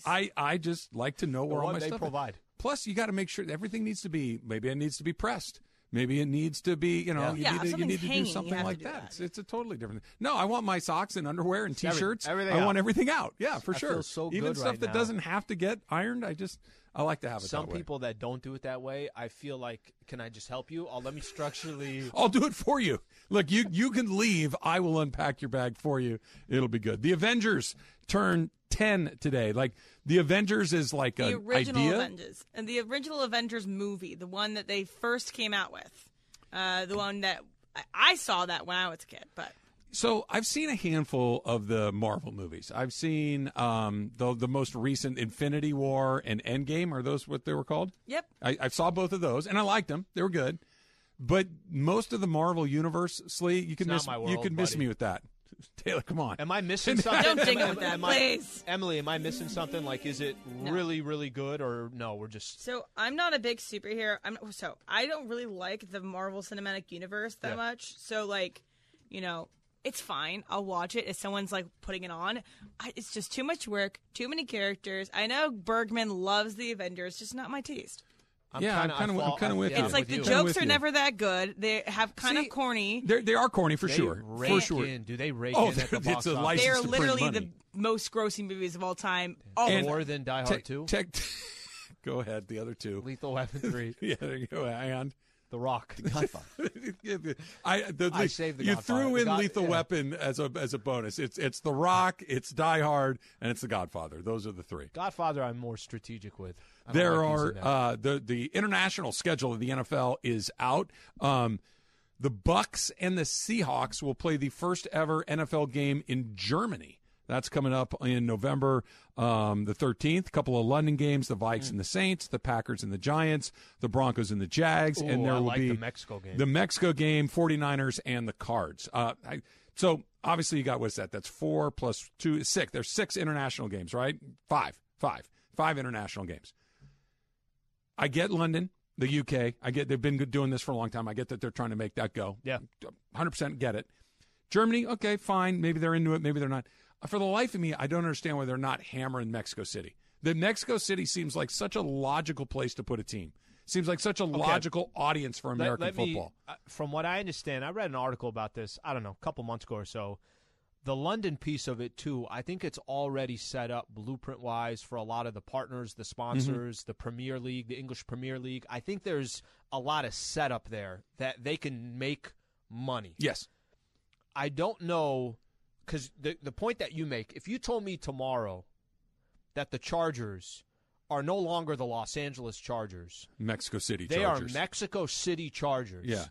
I I just like to know where all my they stuff. is. provide. Plus, you got to make sure everything needs to be. Maybe it needs to be pressed. Maybe it needs to be. You know, Yeah. you Yeah, need to, you need to hanging, do something like do that. that. It's, it's a totally different. thing. No, I want my socks and underwear and t-shirts. everything I out. want everything out. Yeah, for I sure. feel so Even stuff right that now. doesn't have to get ironed. I just I like to have it. Some that way. people that don't do it that way, I feel like, can I just help you? Oh, let me structurally. *laughs* I'll do it for you. Look, you you can leave. I will unpack your bag for you. It'll be good. The Avengers turn ten today. Like the Avengers is like The original idea. Avengers and the original Avengers movie, the one that they first came out with, uh, the one that I, I saw that when I was a kid, but So I've seen a handful of the Marvel movies. I've seen um, the the most recent Infinity War and Endgame. Are those what they were called? yep. I, I saw both of those and I liked them. They were good. But most of the Marvel universe, Slee, you can It's miss you world, can miss me with that. *laughs* Taylor, come on. Am I missing *laughs* something? Don't ding Am- it with am that, I- please. Emily, am I missing something? Like, is it No. really, really good, or no? We're just So I'm not a big superhero. I'm so I don't really like the Marvel Cinematic Universe that Yeah. much. So like, you know, it's fine. I'll watch it if someone's like putting it on. I, it's just too much work, too many characters. I know Bergman loves the Avengers, just not my taste. I'm Yeah, I'm kinda, kinda I with- I'm kinda with yeah, you. it's like with the you. Jokes are never that good. They have kind See, of corny. They're, they are corny for They sure. rake For sure. in. Do they rake Oh, in at the it's box a office? license They are literally the most grossing movies of all time. Oh, And- more than Die Hard Tech- Two, tech- *laughs* go ahead. The other two. Lethal Weapon Three. *laughs* Yeah, there you go. And The Rock. The Godfather. *laughs* I, the, I saved the you Godfather. threw in God- Lethal yeah. Weapon as a as a bonus. It's it's The Rock, it's Die Hard, and it's The Godfather. Those are the three. Godfather, I'm more strategic with. There are uh, the the international schedule of the NFL is out. Um, the Bucks and the Seahawks will play the first ever NFL game in Germany. That's coming up in November um, the 13th. A couple of London games: the Vikes and the Saints, the Packers and the Giants, the Broncos and the Jags, Ooh, and there I will like be the Mexico game. the Mexico game, 49ers, and the Cards. Uh, I, so obviously you got what's that? That's four plus two, six. There's six international games, right? Five, five, five international games. I get London, the UK. I get they've been doing this for a long time. I get that they're trying to make that go. Yeah. 100% get it. Germany, okay, fine. Maybe they're into it. Maybe they're not. Uh, For the life of me, I don't understand why they're not hammering Mexico City. The Mexico City seems like such a logical place to put a team. Seems like such a logical audience for American let me- football. uh, from what I understand, I read an article about this. I don't know, a couple months ago or so. The London piece of it too. I think it's already set up blueprint wise for a lot of the partners, the sponsors, Mm-hmm. the Premier League, the English Premier League. I think there's a lot of setup there that they can make money. Yes. I don't know because the the point that you make. If you told me tomorrow that the Chargers are no longer the Los Angeles Chargers, Mexico City they Chargers. are Mexico City Chargers. Yeah.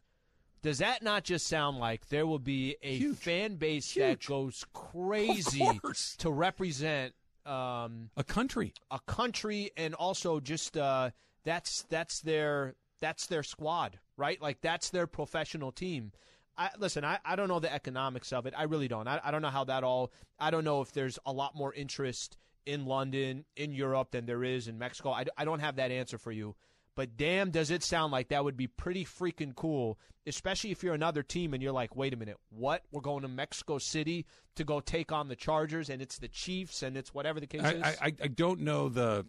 Does that not just sound like there will be a Huge. fan base that goes crazy to represent um, a country. a country and also just uh, that's that's their that's their squad, right? Like that's their professional team. I, listen, I, I don't know the economics of it. I really don't. I, I don't know how that all. I don't know if there's a lot more interest in London, in Europe than there is in Mexico. I, I don't have that answer for you. But damn, does it sound like that would be pretty freaking cool, especially if you're another team and you're like, wait a minute, what? We're going to Mexico City to go take on the Chargers, and it's the Chiefs, and it's whatever the case I, is. I, I- don't know the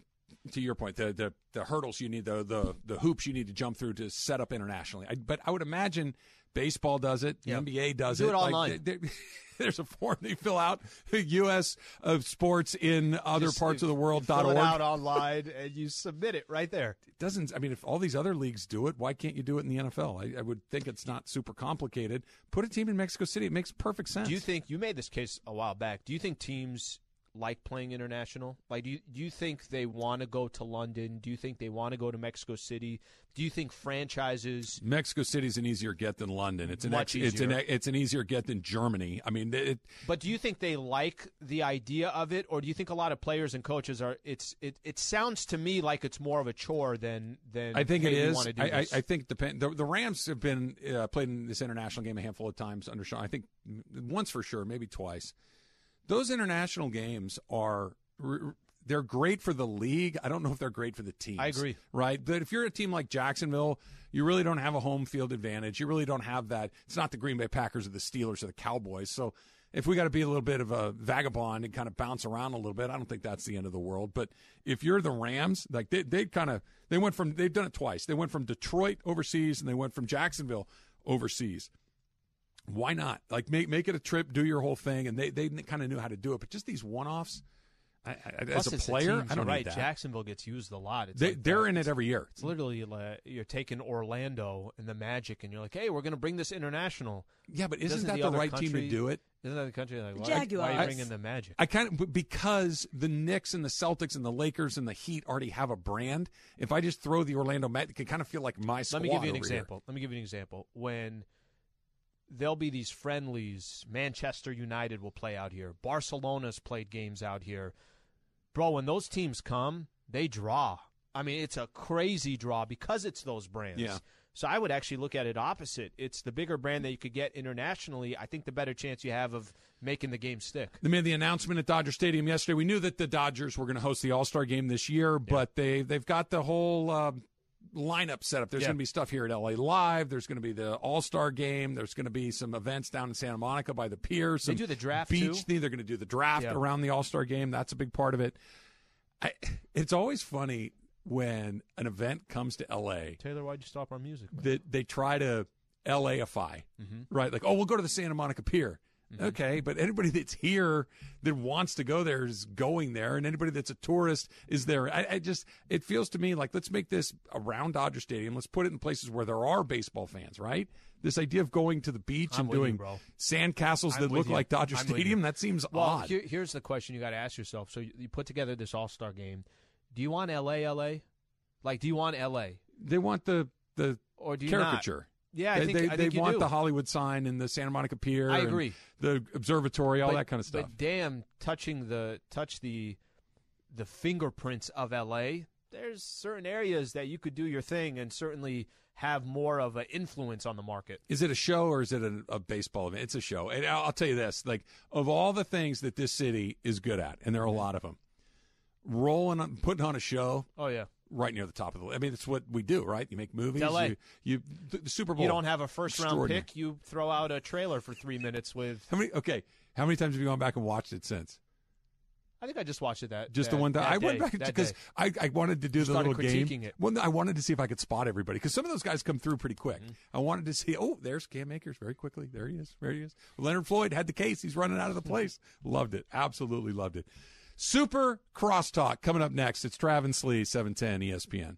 to your point the, the the hurdles you need the the the hoops you need to jump through to set up internationally. I, but I would imagine baseball does it, the Yeah. NBA does Do it Like, online. there- *laughs* there's a form they fill out. U.S. of sports in other Just- parts of the world. Fill dot it out online and you submit it right there. It doesn't I mean if all these other leagues do it, why can't you do it in the NFL? I, I would think it's not super complicated. Put a team in Mexico City. It makes perfect sense. Do you think you made this case a while back? Do you think teams like playing international? Like, do you, do you think they want to go to London? Do you think they want to go to Mexico City? Do you think franchises? Mexico City's an easier get than London. It's an Much ex- it's an easier. it's an easier get than Germany. I mean, it, But do you think they like the idea of it, or do you think a lot of players and coaches are? It's it. It sounds to me like it's more of a chore than than. I think it do I, I. I think depend, the the Rams have been uh, played in this international game a handful of times under Sean. I think once for sure, maybe twice. Those international games are they're great for the league. I don't know if they're great for the team. I agree. Right, but if you're a team like Jacksonville, you really don't have a home field advantage. You really don't have that. It's not the Green Bay Packers or the Steelers or the Cowboys. So. If we got to be a little bit of a vagabond and kind of bounce around a little bit, I don't think that's the end of the world. But if you're the Rams, like they they kind of they went from they've done it twice. They went from Detroit overseas and they went from Jacksonville overseas. Why not? Like make make it a trip, do your whole thing, and they they kind of knew how to do it. But just these one offs, I, I, as a player, teams, I don't you're right. need that. Jacksonville gets used a lot. It's They, like they're that. in it every year. It's literally like you're taking Orlando and the Magic, and you're like, "Hey, we're going to bring this international." Yeah, but isn't Doesn't that the the, other right team to do it? Isn't that the country like why, Jaguars. why are you bringing the Magic? I kind of because the Knicks and the Celtics and the Lakers and the Heat already have a brand. If I just throw the Orlando Magic, it can kind of feel like my squad. Let me give you an over here. example. Let me give you an example. When there'll be these friendlies, Manchester United will play out here. Barcelona's played games out here. Bro, when those teams come, they draw. I mean, it's a crazy draw because it's those brands. Yeah. So I would actually look at it opposite. It's the bigger brand that you could get internationally. I think the better chance you have of making the game stick. They made the announcement at Dodger Stadium yesterday. We knew that the Dodgers were going to host the All Star game this year, but they they've got the whole uh, lineup setup. There's Yeah. going to be stuff here at LA Live. There's going to be the All Star game. There's going to be some events down in Santa Monica by the pier. They Some do the draft, beach. too? thing. They're going to do the draft Yeah. around the All Star game. That's a big part of it. I, it's always funny when an event comes to LA Taylor, why'd you stop our music? that they try to LAify, Mm-hmm. right? Like, oh, we'll go to the Santa Monica Pier. Mm-hmm. Okay, but anybody *laughs* that's here that wants to go there is going there, and anybody that's a tourist is there. I, I just it feels to me like let's make this around Dodger Stadium. Let's put it in places where there are baseball fans, right? This idea of going to the beach I'm and you, doing bro. sand castles I'm that look you. like Dodger I'm Stadium that seems Well, odd. here- here's the question you got to ask yourself. So you, you put together this All Star game. Do you want LA, LA? Like, do you want LA? They want the the Or do you caricature. not? Yeah, I they, think they, I they want do. the Hollywood sign and the Santa Monica Pier. I agree. The observatory, all But- that kind of stuff. But damn, touching the touch the the fingerprints of LA. There's certain areas that you could do your thing and certainly have more of an influence on the market. Is it a show or is it a, a baseball event? It's a show. And I'll, I'll tell you this: like of all the things that this city is good at, and there are a lot of them, rolling, on, putting on a show, Oh yeah. Right near the top of the. I mean, it's what we do, right? You make movies. LA. You, you the, the Super Bowl. You don't have a first round pick. You throw out a trailer for three minutes with. How many? Okay, how many times have you gone back and watched it since? I think I just watched it that Just that- the one time I went back because. I, I wanted to do You the little game. it. Well, I wanted to see if I could spot everybody because some of those guys come through pretty quick. Mm-hmm. I wanted to see. Oh, there's Cam Akers very quickly. There he is. There he is. Leonard Floyd had the case. He's running out of the place. loved it. Absolutely loved it. Super crosstalk coming up next. It's Travis Lee, seven ten E ESPN.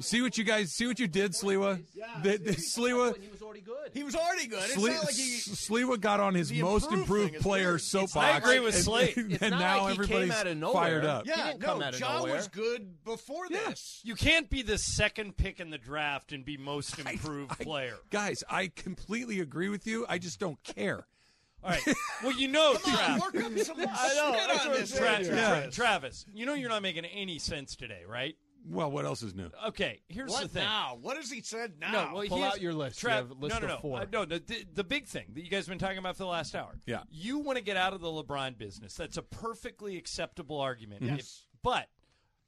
See what you guys see what you did, Sliwa? The, the Sliwa. He was already good. He was already good. It's Sle- not like he. Sliwa got on his most improved improved thing is player weird. soapbox. I agree with and- Slate. And, It's and not now like he came everybody's out of nowhere. fired up. He Yeah, didn't no, come out of John nowhere. was good before this. You can't be the second pick in the draft and be most *laughs* improved I- player. Guys, I completely agree with you. I just don't care. All right. Well, you know, *laughs* Come on, Trav- work up some *laughs* I know. spit that's on what- this. Tra- thing, Tra- Travis. Travis, you know you're not making any sense today, right? Well, what else is new? Okay, here's What the thing. now? What has he said now? No, well, Pull out your list. You Trav, have a list no, no, of no. four. Uh, no, the, the, the big thing that you guys have been talking about for the last hour. Yeah. You want to get out of the LeBron business. That's a perfectly acceptable argument. Yes. If- but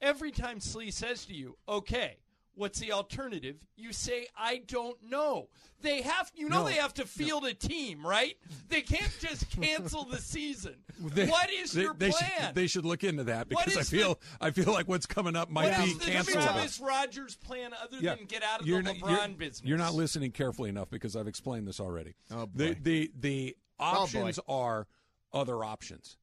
every time Slee says to you, okay, what's the alternative? You say, I don't know. They have, you know, No. they have to field a team, right? They can't just *laughs* cancel the season. They- what is they, your they plan? Should, they should look into that because I is feel I feel like what's coming up might what be is the cancelable. Rogers plan other Yeah. than get out of You're the not- LeBron you're- business? You're not listening carefully enough because I've explained this already. Oh, The boy. the the oh, options are other options,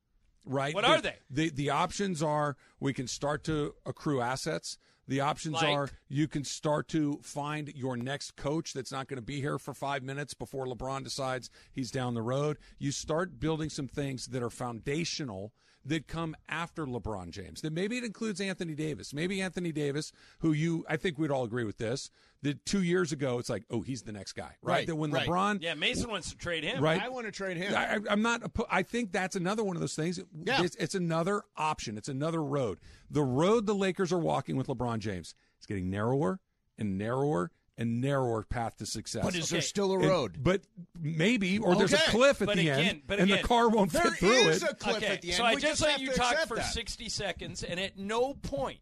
right? What The- are they? The the options are we can start to accrue assets. The options Like? are you can start to find your next coach that's not going to be here for five minutes before LeBron decides he's down the road. You start building some things that are foundational that come after LeBron James. That maybe it includes Anthony Davis. Maybe Anthony Davis, who you, I think we'd all agree with this, that two years ago it's like, oh, he's the next guy, right? Right, that when right. LeBron, Yeah, Mason wants to trade him. right? I want to trade him. I, I'm not. I think that's another one of those things. Yeah. It's, it's another option. It's another road. The road the Lakers are walking with LeBron James is getting narrower and narrower and narrower path to success. But is there still a And- road? but maybe, or there's a cliff at But the again- end, but and the car won't fit through is it. a cliff okay, at the end. so I We just just let you to talk for that. 60 seconds, and at no point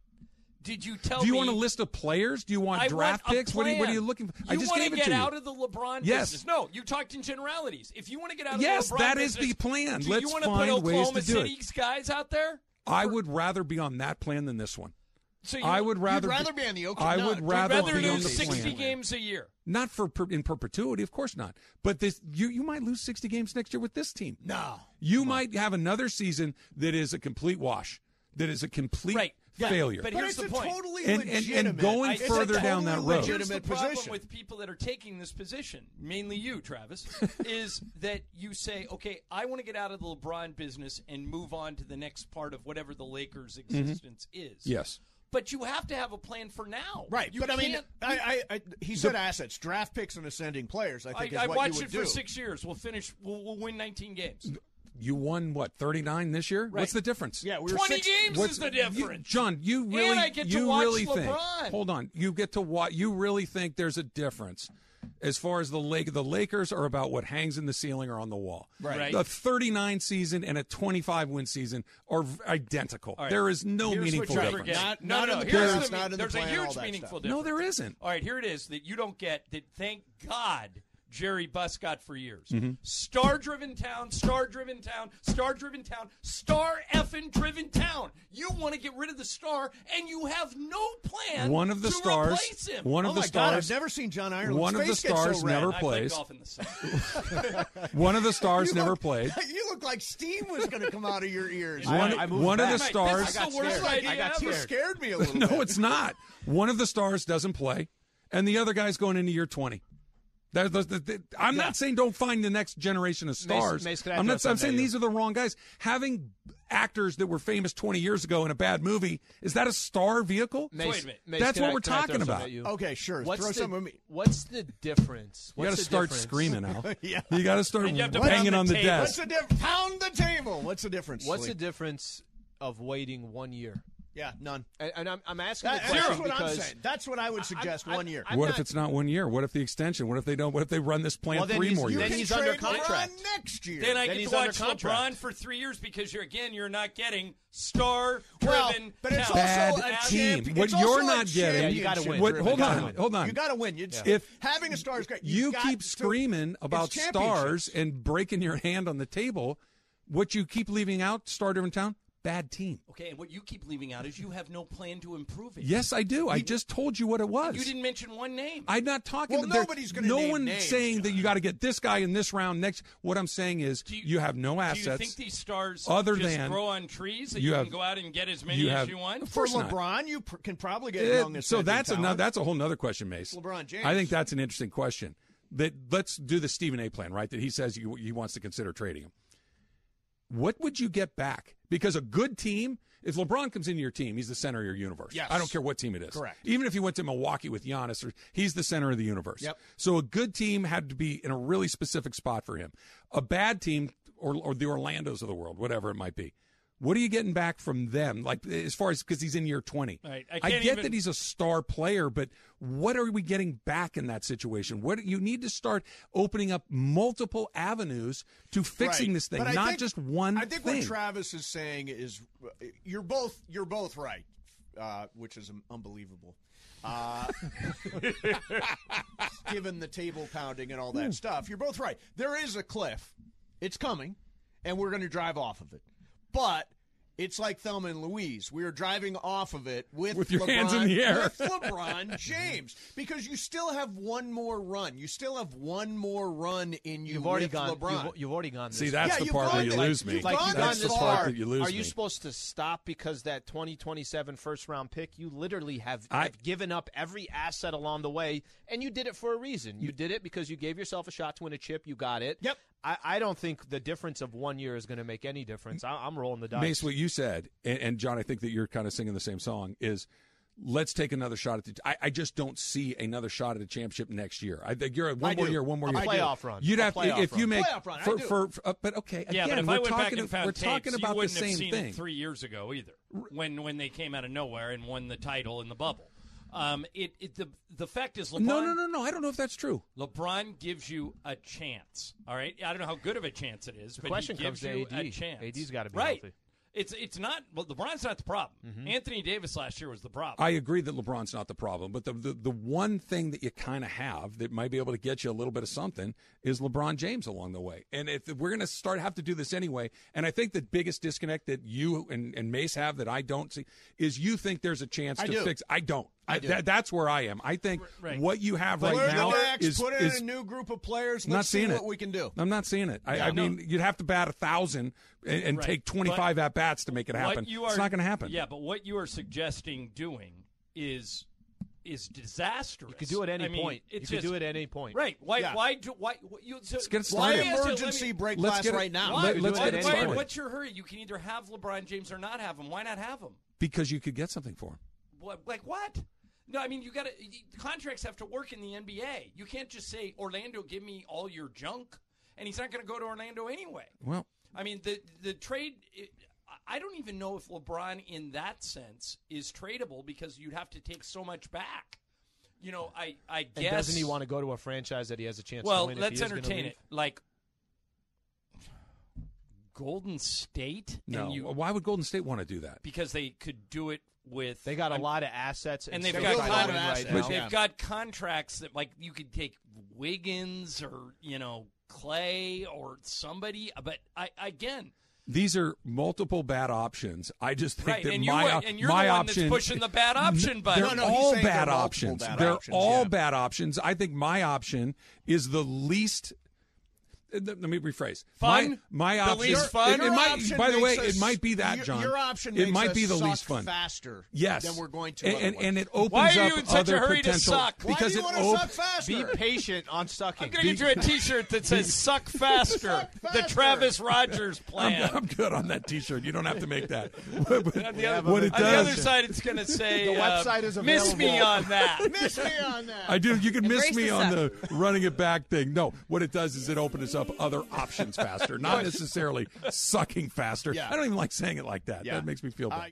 did you tell Do you me. want a list of players? Do you want I draft want picks? What are, you, what are you looking for? You I just want gave to it get to you. out of the LeBron Yes. business. No, you talked in generalities. If you want to get out of Yes, the LeBron yes, that is business, the plan. Do Let's you want to find put ways Oklahoma to do it. City's guys out there? I would rather be on that plan than this one. So you, I would rather. rather be on the Oakland I Nut. would rather, rather be on lose the 60 plan. games a year. Not for per, in perpetuity, of course not. But this, you you might lose sixty games next year with this team. No. You might have another season that is a complete wash. That is a complete Right. failure. But But here's it's the a point. totally And- and- and legitimate. going it's a further down that totally road. Here's the legitimate problem position. with people that are taking this position, mainly you, Travis, *laughs* is that you say, "Okay, I want to get out of the LeBron business and move on to the next part of whatever the Lakers' mm-hmm. existence is." yes. But you have to have a plan for now, Right, You but I mean, can't- I, I, I, he said assets, draft picks, and ascending players. I I, think is I what watched you would it for do. six years. We'll finish. We'll, we'll win 19 games. You won what thirty nine this year? What's the difference? Yeah, we were 20 six, games What's is the you- difference. John? You really, And I get to you watch really think? Hold on, you get to watch. You really think there's a difference as far as the Lake? The Lakers are about what hangs in the ceiling or on the wall. Right. The 39 season and a 25 win season are identical. All right. There is no Here's meaningful you're difference. Not- no, not no, in the here's the- not in the there's plan, a huge meaningful stuff. difference. No, there isn't. All right, here it is that you don't get that thank God Jerry Buss got for years. Mm-hmm. Star driven town, star driven town, star driven town, star effing driven town. You want to get rid of the star and you have no plan One of the to stars. replace him. One Oh of the my God, I've stars. never seen John Ireland's One of the stars so never plays. golf in the summer. *laughs* One of the stars You never look- played. *laughs* You look like steam was going to come out of your ears. One, I moved one of the stars. This is the worst idea I got ever. You scared. scared me a *laughs* little no, bit. it's not. One of the stars doesn't play, and the other guy's going into year 20. That- I'm not saying don't find the next generation of stars. Mace, can I I'm not. I'm saying you? these are the wrong guys. Having actors that were famous 20 years ago in a bad movie is that a star vehicle? Mace, Wait a minute. Mace, That's what I- we're can I throw talking about. you? Okay, sure. What's Throw the, some of me. What's the difference? You got to start difference? screaming, Al. *laughs* Yeah. You got to start And you have to banging on the the table. What's desk. the difference? Pound the table. What's the difference? What's the difference of waiting one year? Yeah, none. And, and I'm, I'm asking That- the question that's what I'm because saying. That's what I would suggest. I'm- one year. I'm what not- if it's not one year? What if the extension? What if they don't? What if they run this plan Well, three more years? then he's under contract. LeBron next year. Then I Then get he's to watch. LeBron for three years because you're again you're not getting star well, driven. but it's also Bad a team. champion- What you're not getting- Yeah, you gotta win. What, hold guy. on, hold on. You got to win. It's, If having a star is great, you keep screaming about stars and breaking your hand on the table, what you keep leaving out, star driven town, bad team. Okay, and what you keep leaving out is you have no plan to improve it. Yes, I do. I just told you what it was. You didn't mention one name. I'm not talking. Well, nobody's gonna No name one's names, saying that you got to get this guy in this round next. What I'm saying is Do you, have no assets. Do assets. you think these stars other just than grow on trees that you you, have- can go out and get as many you as you want? Of For course not. LeBron, you pr- can probably get Eh, young and so that's another another. That's a whole nother question, Mace. LeBron James. I think that's an interesting question. That let's do the Stephen A. plan, right? That he says he, he wants to consider trading him. What would you get back? Because a good team, if LeBron comes into your team, he's the center of your universe. Yes. I don't care what team it is. Correct. Even if you went to Milwaukee with Giannis, or, he's the center of the universe. Yep. So a good team had to be in a really specific spot for him. A bad team, or, or the Orlandos of the world, whatever it might be. What are you getting back from them? Like as far as because he's in year twenty. Right. I I can't get even- that he's a star player, but what are we getting back in that situation? What you need to start opening up multiple avenues to fixing Right. this thing, not think- just one I think thing. what Travis is saying is you're both you're both right, uh, which is um, unbelievable. Uh, *laughs* given the table pounding and all that stuff, you're both right. There is a cliff. It's coming, and we're going to drive off of it. But it's like Thelma and Louise. We are driving off of it with With your LeBron, hands in the air. with *laughs* LeBron James because you still have one more run. You still have one more run in you. You've already with gone. LeBron. You've, you've already gone. This See, that's Yeah, the part where you lose me. you've like gone you've that's gone the this part far. that you lose Are you me. supposed to stop because that 2027 first round pick? You literally have, I- have given up every asset along the way, and you did it for a reason. You did it because you gave yourself a shot to win a chip. You got it. Yep. I, I don't think the difference of one year is going to make any difference. I, I'm rolling the dice. Mace, what you said, and, and John, I think that you're kind of singing the same song. Is let's take another shot at the. I, I just don't see another shot at a championship next year. I think you're at one I more do. year, one more A year. playoff run. You'd A have to playoff if you make Playoff run, I for, do. for, for- uh, but okay. yeah, again, but if we're I went talking back and found we're tapes, talking you about the wouldn't have same seen thing. it three years ago either, when when they came out of nowhere and won the title in the bubble. Um, it, it the the fact is LeBron. No, no, no, no. I don't know if that's true. LeBron gives you a chance. All right, I don't know how good of a chance it is, The but question he gives comes to AD. a chance. AD's gotta be right. healthy. It's it's not. Well, LeBron's not the problem. Anthony Davis last year was the problem. I agree that LeBron's not the problem, but the the, the one thing that you kind of have that might be able to get you a little bit of something is LeBron James along the way. And if we're going to start have to do this anyway, and I think the biggest disconnect that you and, and Mace have that I don't see is you think there's a chance I to do. fix. I don't. I, do. that, that's where I am. I think right. what you have Put right in now the max, is, put in is a new group of players. I'm not Let's see seeing what it. we can do. I'm not seeing it. I, Yeah, I no. mean, you'd have to bat a thousand and, and Right. take 25 at bats to make it happen. What you it's not going to happen. Yeah, but what you are suggesting doing is is disastrous. You could do it at any I mean, point. You It's could do it at any point. Right? Why? Yeah. Why? Do, why? You, so, Let's get it Why. Let me ask you- let emergency me- break let's class get it- right now? Why? Let- let's get it why- started. What's your hurry? You can either have LeBron James or not have him. Why not have him? Because you could get something for him. What, like what? No, I mean you got to. Contracts have to work in the NBA. You can't just say Orlando, give me all your junk, and he's not going to go to Orlando anyway. Well, I mean the the trade. It, I don't even know if LeBron, in that sense, is tradable because you'd have to take so much back. You know, I I And guess doesn't he want to go to a franchise that he has a chance well, to win? let's he is entertain leave? it. Like Golden State, no. and you, Why would Golden State want to do that? because they could do it with They got a I'm- lot of assets, and they've still got, try to a lot win of right assets. they've Yeah. got contracts that like you could take Wiggins or you know Clay or somebody, but I again. These are multiple bad options. I just think Right, that and you my were- op- and you're my the one that's option pushing the bad option *laughs* button. They're No, no, all bad they're options. bad they're options, all yeah. bad options. I think my option is the least. Uh, Let me rephrase. Fun? My, my The option. least fun? It, it might. option By the way, us- it might be that, John. Your option It makes might us be the suck least fun. faster. Yes, than we're going to. and, and, otherwise. and it opens Why are up you in such a other hurry to potential suck? Why because do you it want to suck faster? Be patient on sucking. I'm going to get you a T-shirt that *laughs* says "Suck *laughs* Faster," Suck the. Travis *laughs* Rogers I'm, plan. I'm good on that T-shirt. You don't have to make that. But- but on the, other, what it on the other side, it's going to say The uh, website is Miss me on that. Miss me on that. I do. You can miss me on the running it back thing. No, what it does is it opens up other options faster, not *laughs* necessarily sucking faster. Yeah. I don't even like saying it like that. Yeah. That makes me feel bad. Uh,